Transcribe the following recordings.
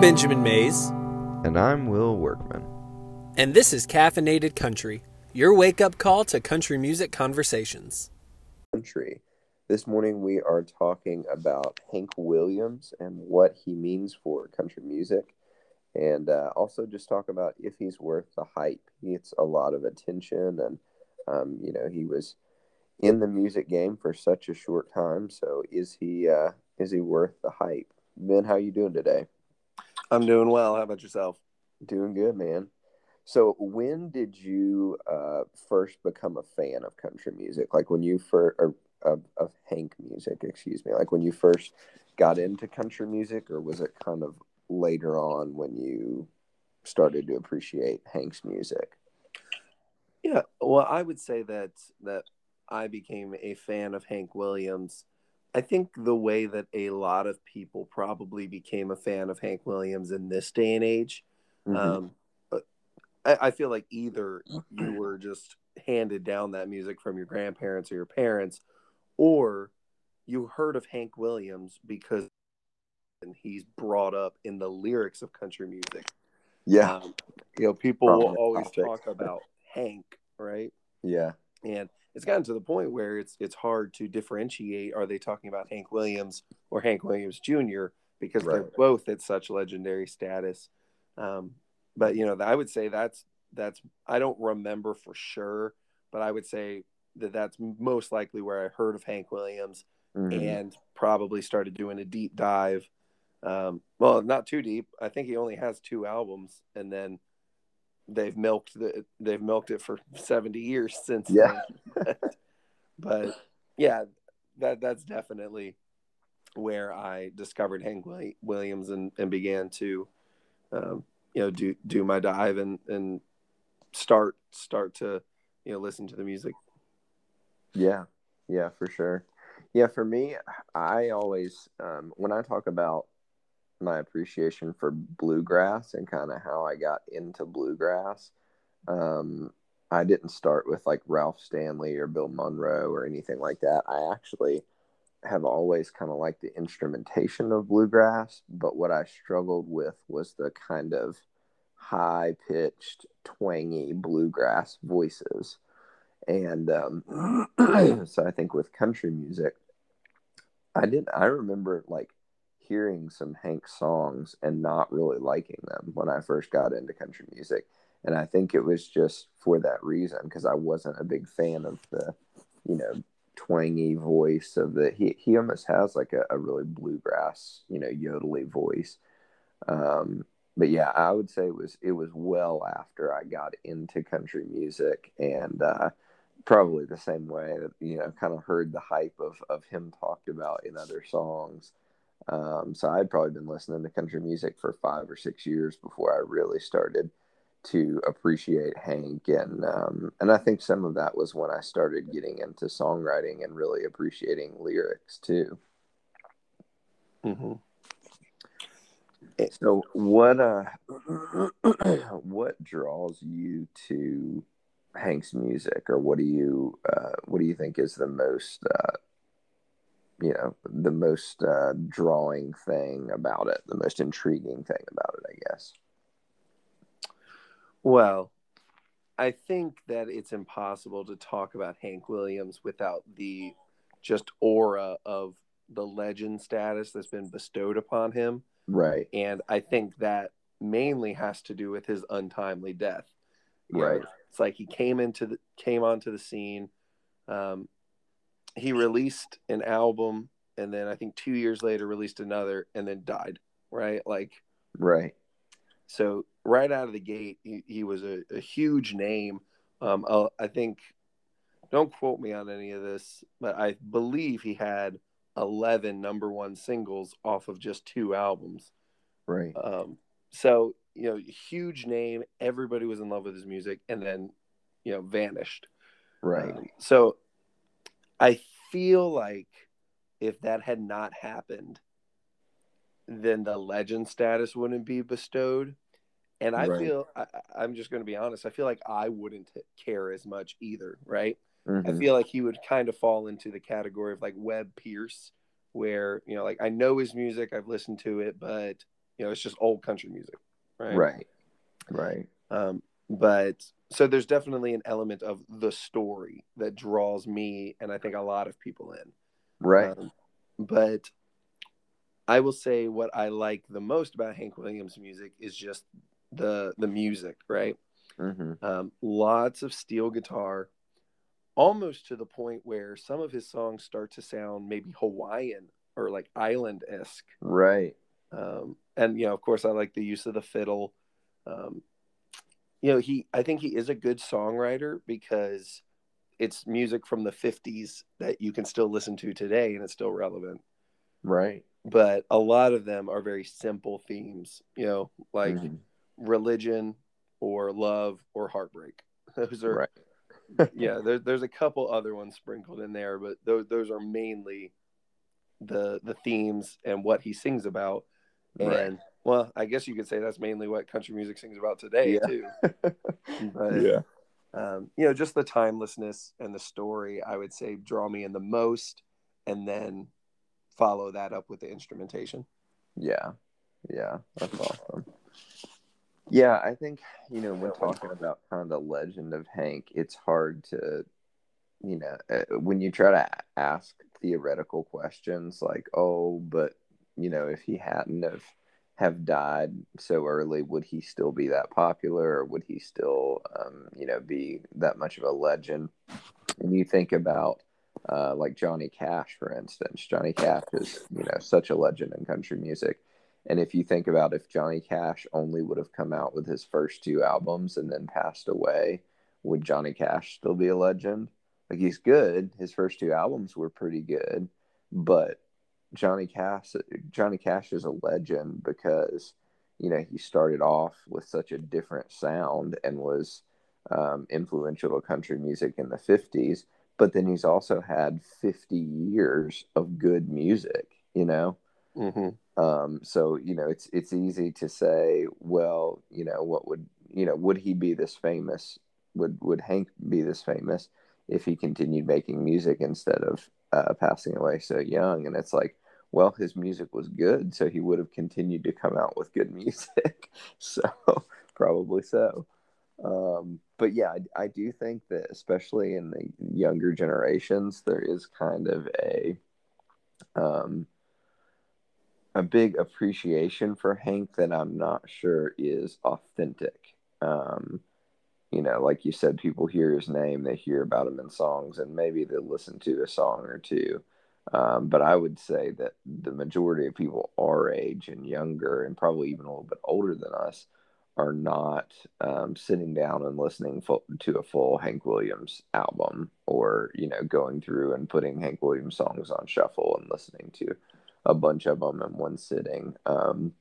I'm Benjamin Mays. And I'm Will Workman. And this is Caffeinated Country, your wake up call to country music conversations. Country. This morning we are talking about Hank Williams and what he means for country music. And uh, also just talk about if he's worth the hype. He gets a lot of attention, and, um, you know, he was in the music game for such a short time. So is he uh, is he worth the hype? Ben, how you doing today? I'm doing well. How about yourself? Doing good, man. So, when did you uh, first become a fan of country music? Like when you first, or of, of Hank music, excuse me, like when you first got into country music, or was it kind of later on when you started to appreciate Hank's music? Yeah, well, I would say that that I became a fan of Hank Williams I think the way that a lot of people probably became a fan of Hank Williams in this day and age, mm-hmm. um, I, I, feel like either you were just handed down that music from your grandparents or your parents, or you heard of Hank Williams because and he's brought up in the lyrics of country music. Yeah, um, you know, people will always topic. talk about Hank, right? Yeah, and it's gotten to the point where it's it's hard to differentiate are they talking about Hank Williams or Hank Williams Jr. because right. they're both at such legendary status. Um, but you know, I would say that's that's I don't remember for sure, but I would say that that's most likely where I heard of Hank Williams mm-hmm. and probably started doing a deep dive. Um, well, not too deep. I think he only has two albums, and then they've milked the they've milked it for 70 years since yeah. but yeah that that's definitely where i discovered hank williams and, and began to um, you know do do my dive and and start start to you know listen to the music. Yeah. Yeah for sure. Yeah for me i always um, when i talk about my appreciation for bluegrass and kind of how I got into bluegrass. Um, I didn't start with like Ralph Stanley or Bill Monroe or anything like that. I actually have always kind of liked the instrumentation of bluegrass, but what I struggled with was the kind of high pitched, twangy bluegrass voices. And um, so I think with country music, I did. I remember like hearing some Hank songs and not really liking them when I first got into country music. And I think it was just for that reason because I wasn't a big fan of the, you know, twangy voice of the. He he almost has like a, a really bluegrass, you know, yodely voice. Um, but yeah, I would say it was it was well after I got into country music and uh, probably the same way that you know kind of heard the hype of of him talked about in other songs um, so I'd probably been listening to country music for five or six years before I really started to appreciate Hank, and um, and I think some of that was when I started getting into songwriting and really appreciating lyrics too. Mm-hmm. So what uh, what draws you to Hank's music, or what do you uh, what do you think is the most uh, you know the most uh, drawing thing about it, the most intriguing thing about it, I guess. Well, I think that it's impossible to talk about Hank Williams without the just aura of the legend status that's been bestowed upon him. Right. And I think that mainly has to do with his untimely death. You right. Know, it's like he came into the came onto the scene um, he released an album and then I think two years later released another and then died. Right, like right. So right out of the gate, he, he was a, a, huge name. Um, uh, I think, don't quote me on any of this, but I believe he had eleven number one singles off of just two albums. Right. Um, so you know, huge name. Everybody was in love with his music, and then you know vanished. Right. Um, so I feel like if that had not happened, then the legend status wouldn't be bestowed. And I right. feel I, am just going to be honest. I feel like I wouldn't care as much either. Right. Mm-hmm. I feel like he would kind of fall into the category of like Webb Pierce, where you know, like I know his music, I've listened to it, but You know, it's just old country music, right? Right. Right. Um, but so there's definitely an element of the story that draws me and I think a lot of people in. Right. Um, but I will say what I like the most about Hank Williams music is just the the music, right? Mm-hmm. Um, lots of steel guitar, almost to the point where some of his songs start to sound maybe Hawaiian or like island esque. Right. Um, and you know, of course, I like the use of the fiddle. Um, you know, he I think he is a good songwriter because it's music from the 50s that you can still listen to today and it's still relevant. Right. But a lot of them are very simple themes, you know, like Mhm. religion or love or heartbreak. Those are right. yeah, there, there's a couple other ones sprinkled in there, but those those are mainly the the themes and what he sings about. And Right. Well, I guess you could say that's mainly what country music sings about today Yeah. too. But, yeah. Um, you know, just the timelessness and the story, I would say, draw me in the most, and then follow that up with the instrumentation. Yeah. Yeah. That's awesome. Yeah, I think, you know, when talking about kind of the legend of Hank, it's hard to, you know, uh, when you try to ask theoretical questions like, oh, but, you know, if he hadn't have have died so early, would he still be that popular or would he still, um, you know, be that much of a legend? And you think about, uh, like Johnny Cash, for instance. Johnny Cash is, you know, such a legend in country music. And if you think about if Johnny Cash only would have come out with his first two albums and then passed away, would Johnny Cash still be a legend? Like he's good. His first two albums were pretty good, but Johnny Cash Johnny Cash is a legend because you know he started off with such a different sound and was um, influential to country music in the 50s but then he's also had 50 years of good music you know Mm-hmm. um, so you know, it's it's easy to say, well, you know, what would you know, would he be this famous? Would would Hank be this famous if he continued making music instead of uh, passing away so young? And it's like, well, his music was good, so he would have continued to come out with good music. so probably so. Um, but yeah, I, I do think that especially in the younger generations, there is kind of a um, a big appreciation for Hank that I'm not sure is authentic. Um, you know, like you said, people hear his name, they hear about him in songs, and maybe they listen to a song or two. Um, but I would say that the majority of people our age and younger, and probably even a little bit older than us, are not um, sitting down and listening to a full Hank Williams album, or you know, going through and putting Hank Williams songs on shuffle and listening to a bunch of them in one sitting. Um,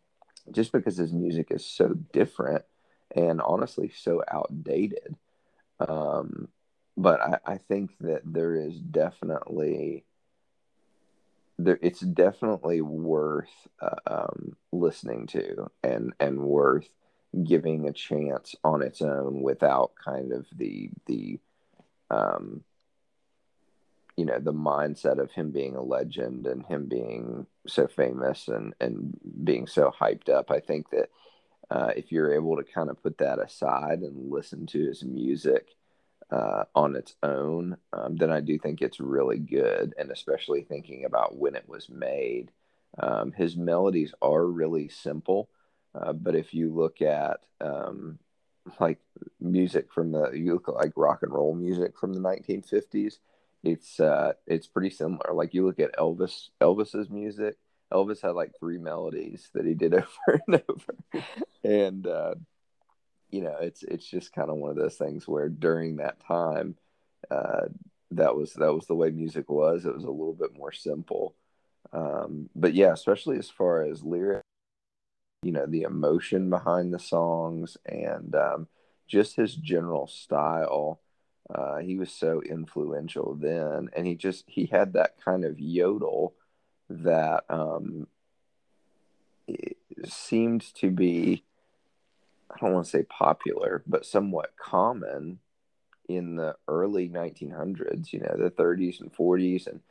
just because his music is so different and honestly so outdated. Um, but I, I think that there is definitely there it's definitely worth uh, um, listening to and and worth giving a chance on its own without kind of the the um, you know the mindset of him being a legend and him being so famous and and being so hyped up i think that uh, if you're able to kind of put that aside and listen to his music uh, on its own um, then i do think it's really good and especially thinking about when it was made. Um, his melodies are really simple uh, but if you look at um, like music from the you look at like rock and roll music from the 1950s it's uh it's pretty similar. Like you look at elvis elvis's music elvis had like three melodies that he did over and over. And uh you know it's it's just kind of one of those things where during that time uh that was that was the way music was. It was a little bit more simple. Um but yeah especially as far as lyric, you know the emotion behind the songs and um just his general style uh, he was so influential then, and he just he had that kind of yodel that um, seemed to be I don't want to say popular, but somewhat common in the early 1900s. You know, the 30s and 40s, and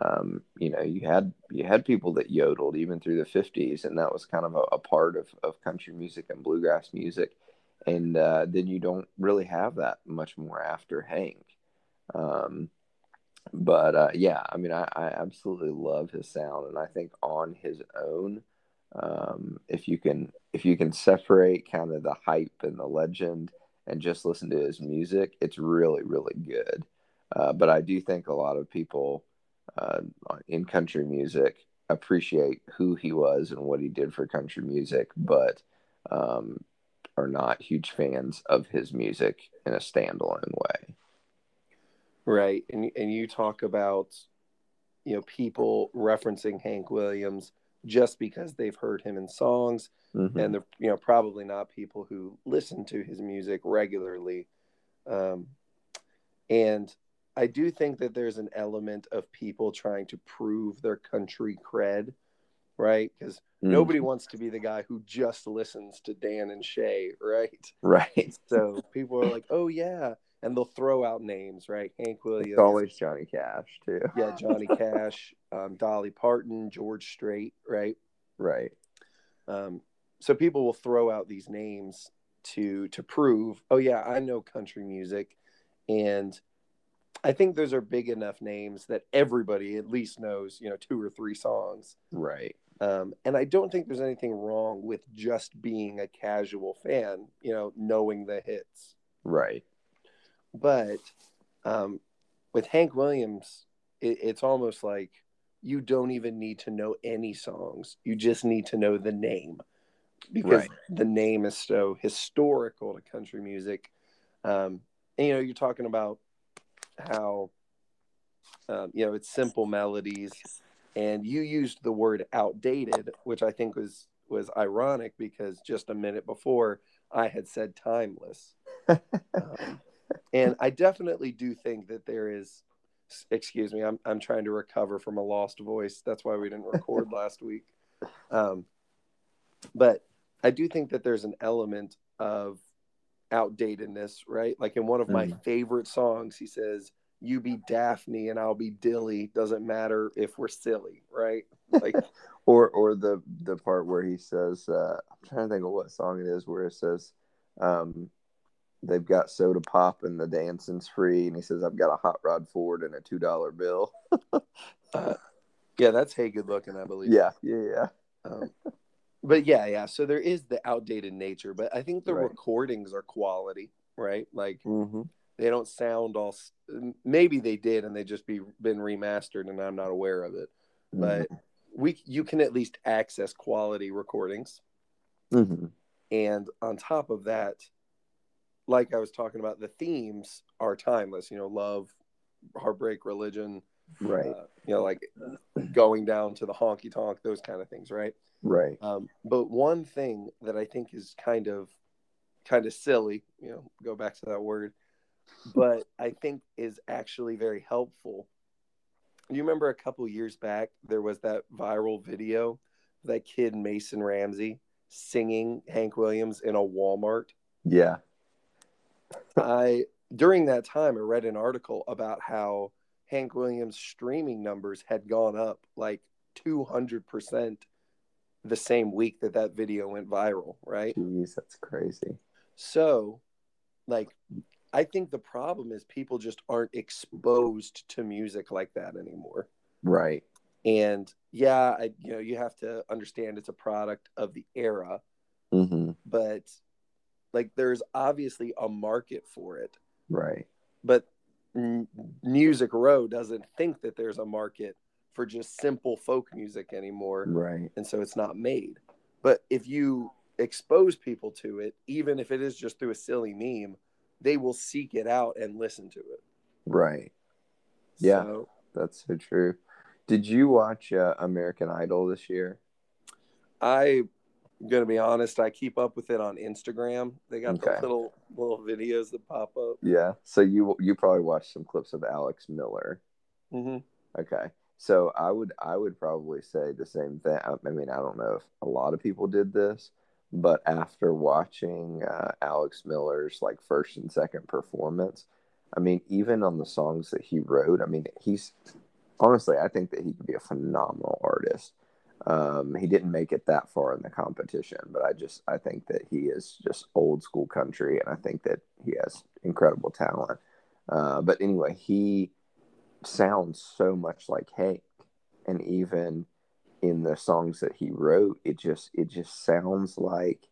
um, you know, you had you had people that yodeled even through the '50s, and that was kind of a, a part of, of country music and bluegrass music. And uh, then you don't really have that much more after Hank. Um, but uh, yeah, I mean, I, I absolutely love his sound, and I think on his own, um, if you can if you can separate kind of the hype and the legend and just listen to his music, it's really really good. Uh, but I do think a lot of people uh, in country music appreciate who he was and what he did for country music, but um, are not huge fans of his music in a standalone way. Right, and and you talk about you know people referencing Hank Williams just because they've heard him in songs, mm-hmm. and they're you know probably not people who listen to his music regularly. Um, and I do think that there's an element of people trying to prove their country cred, right? Because mm. nobody wants to be the guy who just listens to Dan and Shay, right? Right. So people are like, oh, yeah. And they'll throw out names, right? Hank Williams. It's always Johnny Cash, too. yeah, Johnny Cash, um, Dolly Parton, George Strait, right? Right. Um, so people will throw out these names to to prove, oh yeah, I know country music, and I think those are big enough names that everybody at least knows, you know, two or three songs. Right. Um, and I don't think there's anything wrong with just being a casual fan, you know, knowing the hits. Right. But um, with Hank Williams, it, it's almost like you don't even need to know any songs. You just need to know the name because right. the name is so historical to country music. Um, and, you know, you're talking about how um, you know it's simple melodies and you used the word outdated which i think was was ironic because just a minute before i had said timeless um, and i definitely do think that there is excuse me i'm, I'm trying to recover from a lost voice that's why we didn't record last week um, but i do think that there's an element of outdatedness, right? Like in one of my mm. favorite songs, he says, "You be Daphne and I'll be Dilly. Doesn't matter if we're silly, right?" Like, or or the the part where he says, uh, "I'm trying to think of what song it is," where it says, um, "They've got soda pop and the dancing's free," and he says, "I've got a hot rod Ford and a two dollar bill." uh, yeah, that's hey, good looking, I believe. Yeah, yeah, yeah. Um, but yeah, yeah. So there is the outdated nature, but I think the right. recordings are quality, right? Like mm-hmm. they don't sound all. Maybe they did, and they just be been remastered, and I'm not aware of it. Mm-hmm. But we, you can at least access quality recordings, mm-hmm. and on top of that, like I was talking about, the themes are timeless. You know, love, heartbreak, religion, right? Uh, you know, like going down to the honky tonk, those kind of things, right? Right. Um, but one thing that I think is kind of kind of silly, you know, go back to that word, but I think is actually very helpful. You remember a couple years back there was that viral video that kid Mason Ramsey singing Hank Williams in a Walmart. Yeah. I during that time I read an article about how Hank Williams streaming numbers had gone up like 200% the same week that that video went viral, right? Jeez, that's crazy. So, like, I think the problem is people just aren't exposed to music like that anymore. Right. And yeah, I, you know, you have to understand it's a product of the era, mm-hmm. but like, there's obviously a market for it. Right. But M- Music Row doesn't think that there's a market for just simple folk music anymore. Right. And so it's not made. But if you expose people to it, even if it is just through a silly meme, they will seek it out and listen to it. Right. Yeah. So, that's so true. Did you watch uh, American Idol this year? I I'm gonna be honest, I keep up with it on Instagram. They got okay. the little little videos that pop up. Yeah. So you you probably watched some clips of Alex Miller. Mm-hmm. Okay. So I would I would probably say the same thing. I mean, I don't know if a lot of people did this, but after watching uh, Alex Miller's like first and second performance, I mean, even on the songs that he wrote, I mean, he's honestly, I think that he could be a phenomenal artist. Um, he didn't make it that far in the competition, but I just I think that he is just old school country, and I think that he has incredible talent. Uh, but anyway, he sounds so much like Hank, and even in the songs that he wrote, it just it just sounds like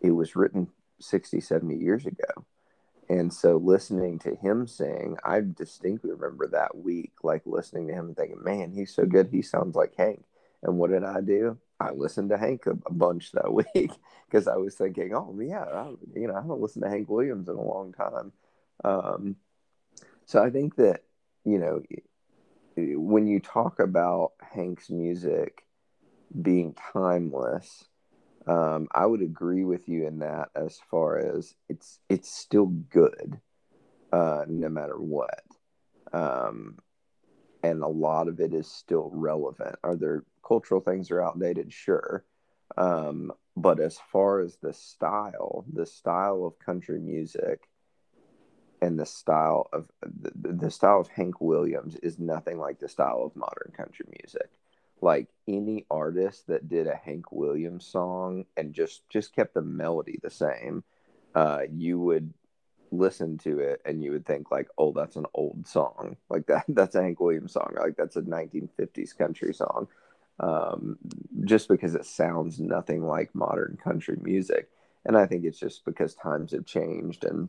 it was written 60, 70 years ago. And so listening to him sing, I distinctly remember that week, like listening to him and thinking, man, he's so good. He sounds like Hank. And what did I do? I listened to Hank a, a bunch that week because I was thinking, oh, yeah, I, you know, I haven't listened to Hank Williams in a long time. Um, so I think that, you know, when you talk about Hank's music being timeless, um, I would agree with you in that as far as it's it's still good, uh, no matter what, um, and a lot of it is still relevant. Are there cultural things are outdated? Sure, um, but as far as the style, the style of country music, and the style of the, the style of Hank Williams is nothing like the style of modern country music like any artist that did a Hank Williams song and just just kept the melody the same, uh, you would listen to it and you would think like, oh, that's an old song. Like that that's a Hank Williams song. Like that's a 1950s country song. Um, just because it sounds nothing like modern country music. And I think it's just because times have changed. And,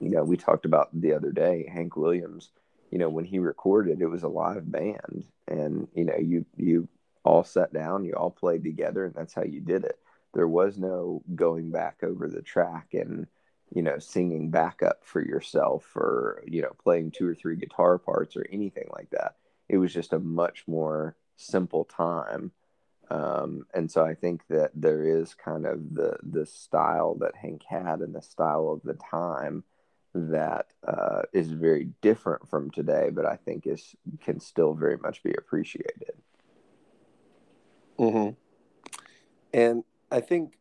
you know, we talked about the other day, Hank Williams you know when he recorded it was a live band and you know you you all sat down you all played together and that's how you did it there was no going back over the track and you know singing backup for yourself or you know playing two or three guitar parts or anything like that it was just a much more simple time um, and so i think that there is kind of the the style that hank had and the style of the time that uh, is very different from today, but I think is can still very much be appreciated. Mm-hmm. And I think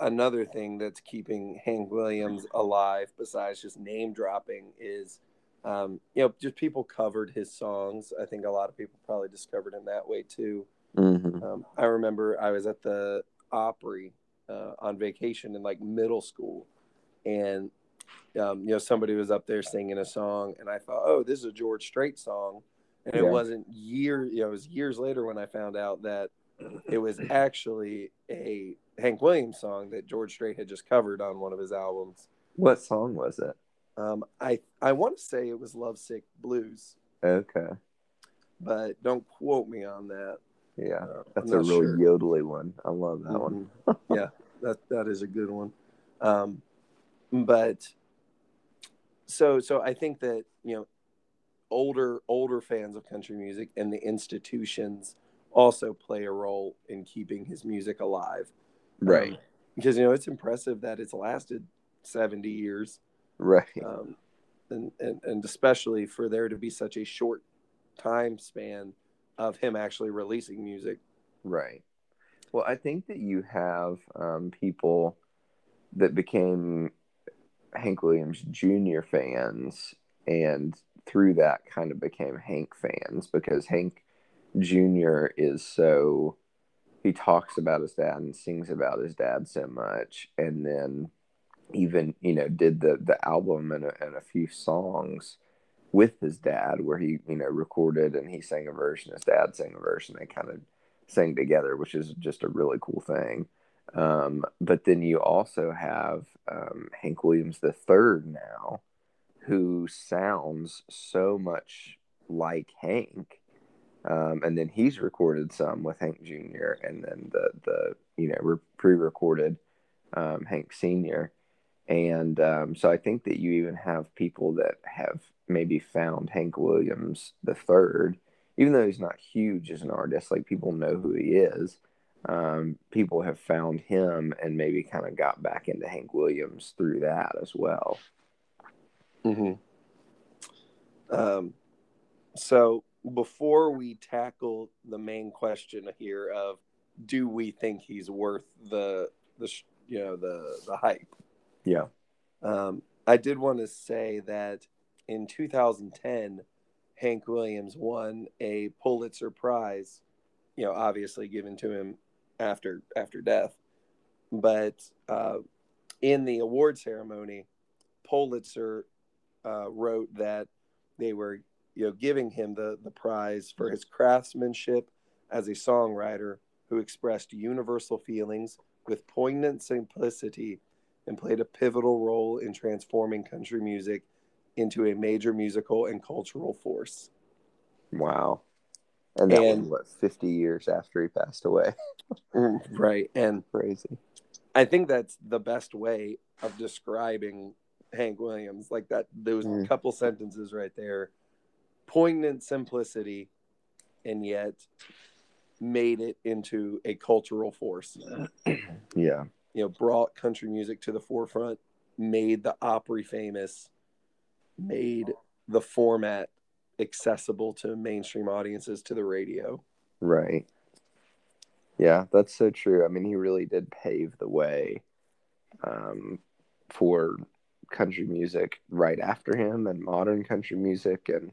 another thing that's keeping Hank Williams alive, besides just name dropping, is um, you know just people covered his songs. I think a lot of people probably discovered him that way too. Mm-hmm. Um, I remember I was at the Opry uh, on vacation in like middle school, and um, you know, somebody was up there singing a song, and I thought, oh, this is a George Strait song, and yeah. it wasn't years. You know, it was years later when I found out that it was actually a Hank Williams song that George Strait had just covered on one of his albums. What song was it? Um, I I want to say it was "Lovesick Blues." Okay, but don't quote me on that. Yeah, uh, that's a real sure. yodely one. I love that mm-hmm. one. yeah, that that is a good one. Um, but so so I think that you know older older fans of country music and the institutions also play a role in keeping his music alive. Right. Um, because you know it's impressive that it's lasted 70 years. Right. Um, and, and and especially for there to be such a short time span of him actually releasing music. Right. Well, I think that you have um, people that became Hank Williams Jr. fans, and through that kind of became Hank fans because Hank Jr. is so he talks about his dad and sings about his dad so much, and then even you know did the the album and a, and a few songs with his dad where he you know recorded and he sang a version his dad sang a version they kind of sang together which is just a really cool thing um, but then you also have um, Hank Williams the third now, who sounds so much like Hank. Um, and then he's recorded some with Hank Jr. and then the the you know pre-recorded um, Hank Sr. And um, so I think that you even have people that have maybe found Hank Williams the third, even though he's not huge as an artist. Like people know who he is, um, people have found him and maybe kind of got back into Hank Williams through that as well. hmm Um, so before we tackle the main question here of do we think he's worth the the you know the the hype? Yeah. Um, I did want to say that in 2010, Hank Williams won a Pulitzer Prize, you know, obviously given to him after after death. But uh, in the award ceremony, Pulitzer uh, wrote that they were, you know, giving him the the prize for his craftsmanship as a songwriter who expressed universal feelings with poignant simplicity and played a pivotal role in transforming country music into a major musical and cultural force. Wow. And that And- was what, 50 years after he passed away. right. And Crazy. I think that's the best way of describing Hank Williams. Like that, those Mm. couple sentences right there. Poignant simplicity, and yet made it into a cultural force. Yeah. You know, brought country music to the forefront, made the Opry famous, made the format accessible to mainstream audiences to the radio. Right. Yeah, that's so true. I mean, he really did pave the way um, for country music right after him and modern country music. And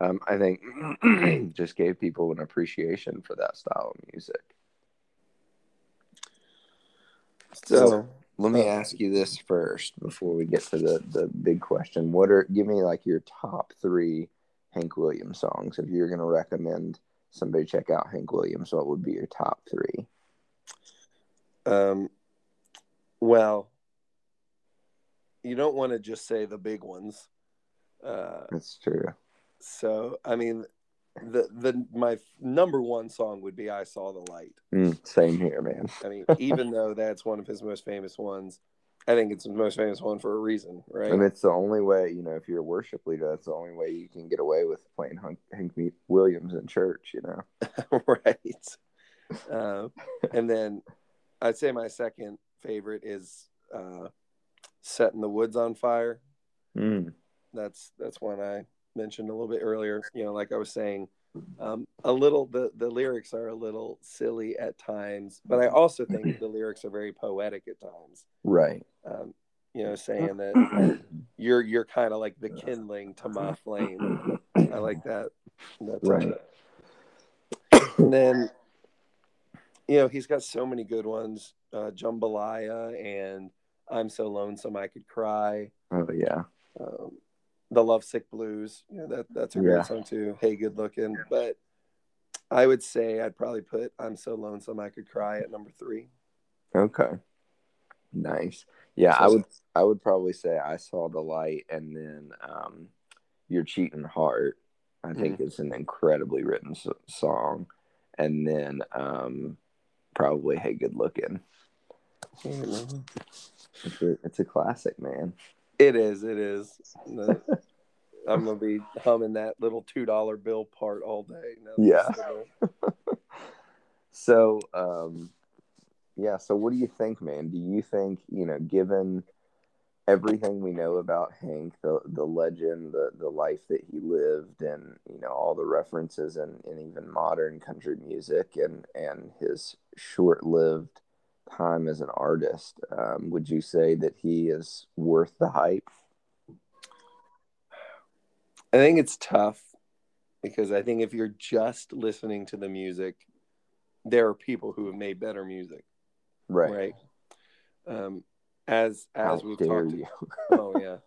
um, I think just gave people an appreciation for that style of music. So let me ask you this first before we get to the, the big question. What are, give me like your top three Hank Williams songs. If you're going to recommend somebody check out Hank Williams, what would be your top three? Um, well, you don't want to just say the big ones. Uh, That's true. so I mean, the the my number one song would be "I Saw the Light." Mm, same here, man. I mean, even though that's one of his most famous ones, I think it's the most famous one for a reason, right? And it's the only way, you know, if you're a worship leader, that's the only way you can get away with playing Hank, Hank Williams in church, you know? right. Uh, and then I'd say my second favorite is uh, "Setting the Woods on Fire." Mm, that's that's one I mentioned a little bit earlier. You know, like I was saying, um, a little the the lyrics are a little silly at times, but I also think the lyrics are very poetic at times. right. Um, you know, saying that you're you're kind of like the kindling to my flame. I like that. That's Right. And then, you know, he's got so many good ones. Uh, Jambalaya and I'm so lonesome I could cry Oh, yeah. um, the Lovesick Blues. You know that that's a great Yeah. song too. Hey, good looking. But I would say I'd probably put "I'm So Lonesome I Could Cry" at number three. Okay. Nice. Yeah, So- I would I would probably say I saw the light and then um Your Cheating Heart. I think Mm-hmm. it's an incredibly written s- song. And then um probably Hey Good Looking. It's a, it's a classic, man. It is. It is. I'm gonna be humming that little two dollar bill part all day. That Yeah. it's still there. So, um, yeah. So, what do you think, man? Do you think you know, given everything we know about Hank, the the legend, the the life that he lived, and you know all the references and and even modern country music, and and his short lived time as an artist, um, would you say that he is worth the hype? I think it's tough because I think if you're just listening to the music, there are people who have made better music, Right. right? Um, as How as we've dare talked you? Oh yeah.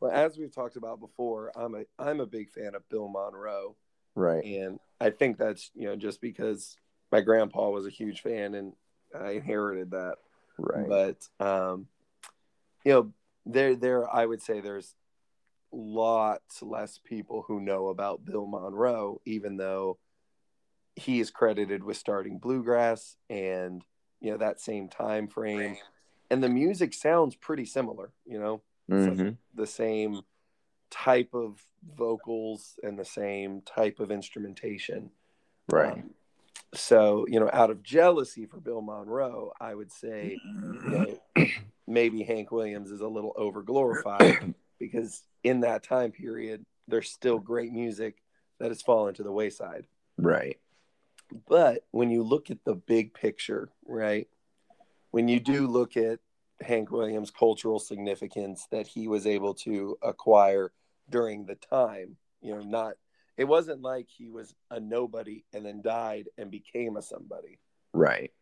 Well, as we've talked about before, I'm a I'm a big fan of Bill Monroe, right. and I think that's you know just because my grandpa was a huge fan and I inherited that. Right. But um, you know, there there I would say there's lots less people who know about Bill Monroe, even though he is credited with starting bluegrass and you know that same time frame, and the music sounds pretty similar. You know, Mhm. the same type of vocals and the same type of instrumentation. Right. Um, so, you know, out of jealousy for Bill Monroe, I would say, you know, mm-hmm. maybe Hank Williams is a little overglorified because in that time period, there's still great music that has fallen to the wayside. Right. But when you look at the big picture, right? When you do look at Hank Williams' cultural significance that he was able to acquire during the time, you know, not it wasn't like he was a nobody and then died and became a somebody. Right.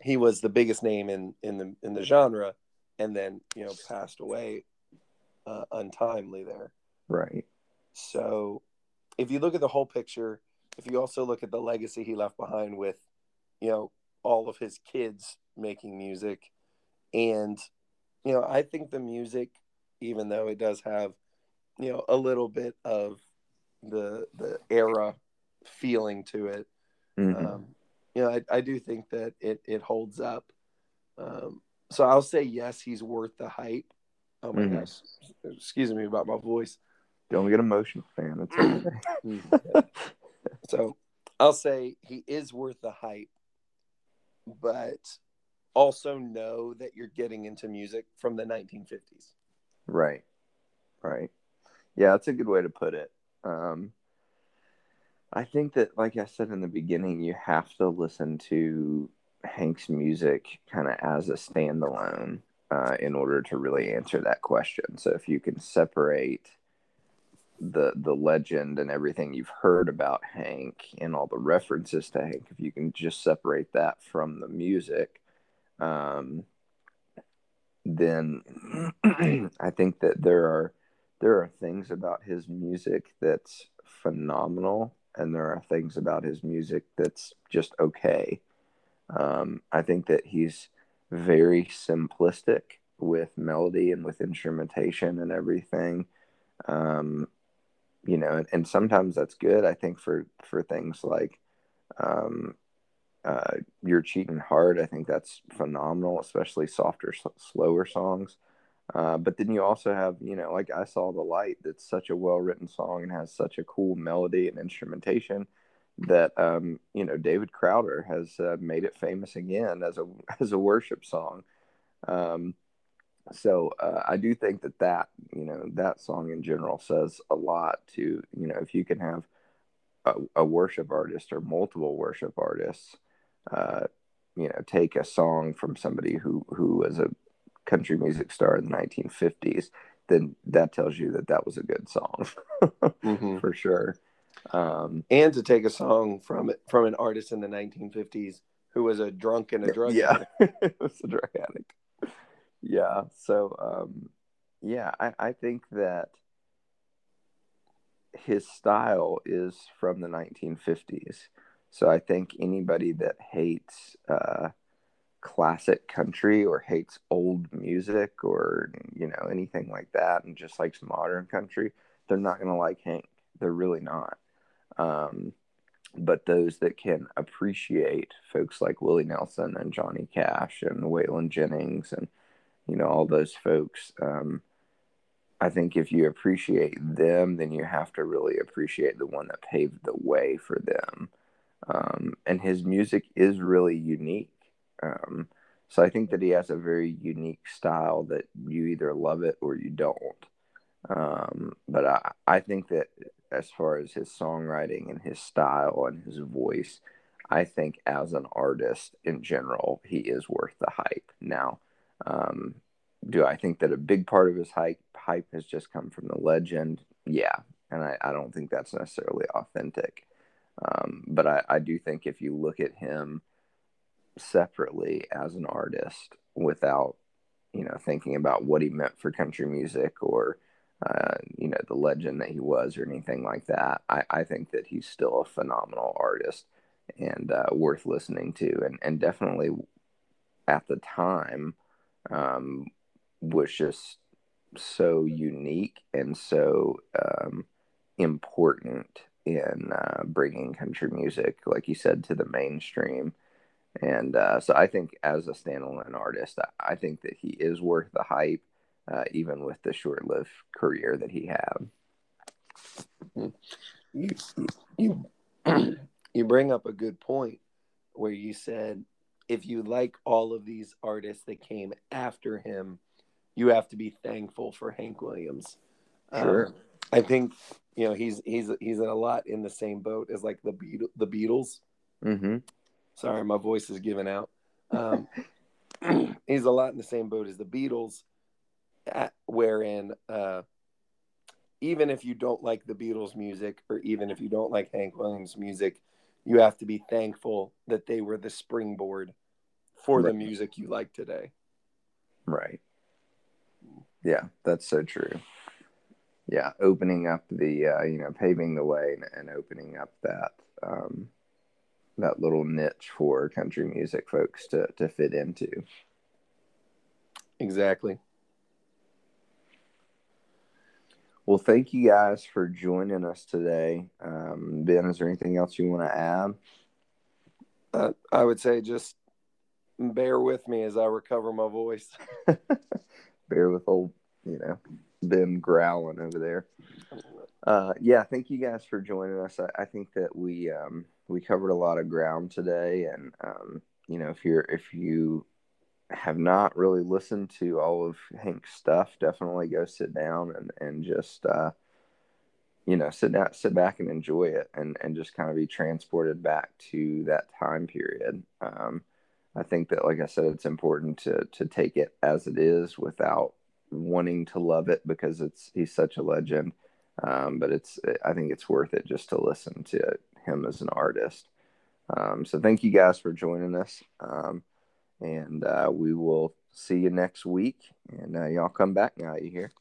He was the biggest name in in the in the genre, and then you know passed away uh, untimely there. Right. So, if you look at the whole picture, if you also look at the legacy he left behind with, you know, all of his kids making music, and you know, I think the music, even though it does have, you know, a little bit of the the era feeling to it, Mhm. um, you know, I, I do think that it it holds up. Um, so I'll say yes, he's worth the hype. Oh my Mhm. gosh, excuse me about my voice. Don't get emotional, fan. It's okay. So I'll say he is worth the hype, but also know that you're getting into music from the 1950s. right. Right. Yeah, that's a good way to put it. Um, I think that, like I said in the beginning, you have to listen to Hank's music kind of as a standalone uh, in order to really answer that question. So if you can separate the the legend and everything you've heard about Hank and all the references to Hank, if you can just separate that from the music, um, then I think that there are there are things about his music that's phenomenal, and there are things about his music that's just okay. Um, I think that he's very simplistic with melody and with instrumentation and everything. Um, you know, and, and sometimes that's good. I think for for things like um, uh, "You're Cheating Hard," I think that's phenomenal, especially softer, slower songs. Uh, but then you also have, you know, like I Saw the Light, that's such a well written song and has such a cool melody and instrumentation that, um, you know, David Crowder has uh, made it famous again as a, as a worship song. Um, so uh, I do think that that, you know, that song in general says a lot to, you know, if you can have a, a worship artist or multiple worship artists, uh, you know, take a song from somebody who, who was a country music star in the 1950s, then that tells you that that was a good song Mm-hmm. for sure. Um, And to take a song from from an artist in the 1950s who was a drunk and a drug yeah, addict. was a drug addict. Yeah, so um, yeah, I, I think that his style is from the 1950s. So I think anybody that hates uh, classic country or hates old music or you know anything like that and just likes modern country, they're not going to like Hank. They're really not. Um, but those that can appreciate folks like Willie Nelson and Johnny Cash and Waylon Jennings and you know all those folks, um, I think if you appreciate them, then you have to really appreciate the one that paved the way for them. Um, and his music is really unique. Um, so I think that he has a very unique style that you either love it or you don't. Um, but I, I think that as far as his songwriting and his style and his voice, I think as an artist in general, he is worth the hype. Now, um, do I think that a big part of his hype hype has just come from the legend? Yeah, and I, I don't think that's necessarily authentic. Um, but I, I do think if you look at him separately as an artist without, you know, thinking about what he meant for country music or, uh, you know, the legend that he was or anything like that, I, I think that he's still a phenomenal artist and uh, worth listening to. And, and definitely at the time um, was just so unique and so um, important in uh, bringing country music, like you said, to the mainstream. And uh, so I think as a standalone artist, I, think that he is worth the hype, uh, even with the short lived career that he had. You you you bring up a good point where you said if you like all of these artists that came after him, you have to be thankful for Hank Williams. Sure. Um, I think you know he's he's he's in a lot in the same boat as like the Beatles, the Beatles. Mm-hmm. Sorry, my voice is giving out. Um, he's a lot in the same boat as the Beatles, at, wherein uh, even if you don't like the Beatles music or even if you don't like Hank Williams music, you have to be thankful that they were the springboard for right. the music you like today. Right. Yeah, that's so true. Yeah, opening up the uh, you know paving the way and, and opening up that um, that little niche for country music folks to to fit into. Exactly. Well, thank you guys for joining us today. Um, ben, is there anything else you want to add? Uh, I would say just bear with me as I recover my voice. bear with old, you know, Ben growling over there. Uh, yeah, thank you guys for joining us. I, I think that we um, we covered a lot of ground today, and um, you know, if you're if you have not really listened to all of Hank's stuff, definitely go sit down and and just uh, you know sit down, sit back and enjoy it, and and just kind of be transported back to that time period. Um, I think that, like I said, it's important to to take it as it is without wanting to love it because it's he's such a legend. Um, but it's I think it's worth it just to listen to him as an artist. Um, so thank you guys for joining us. Um, and uh, we will see you next week. And uh, y'all come back now, you hear?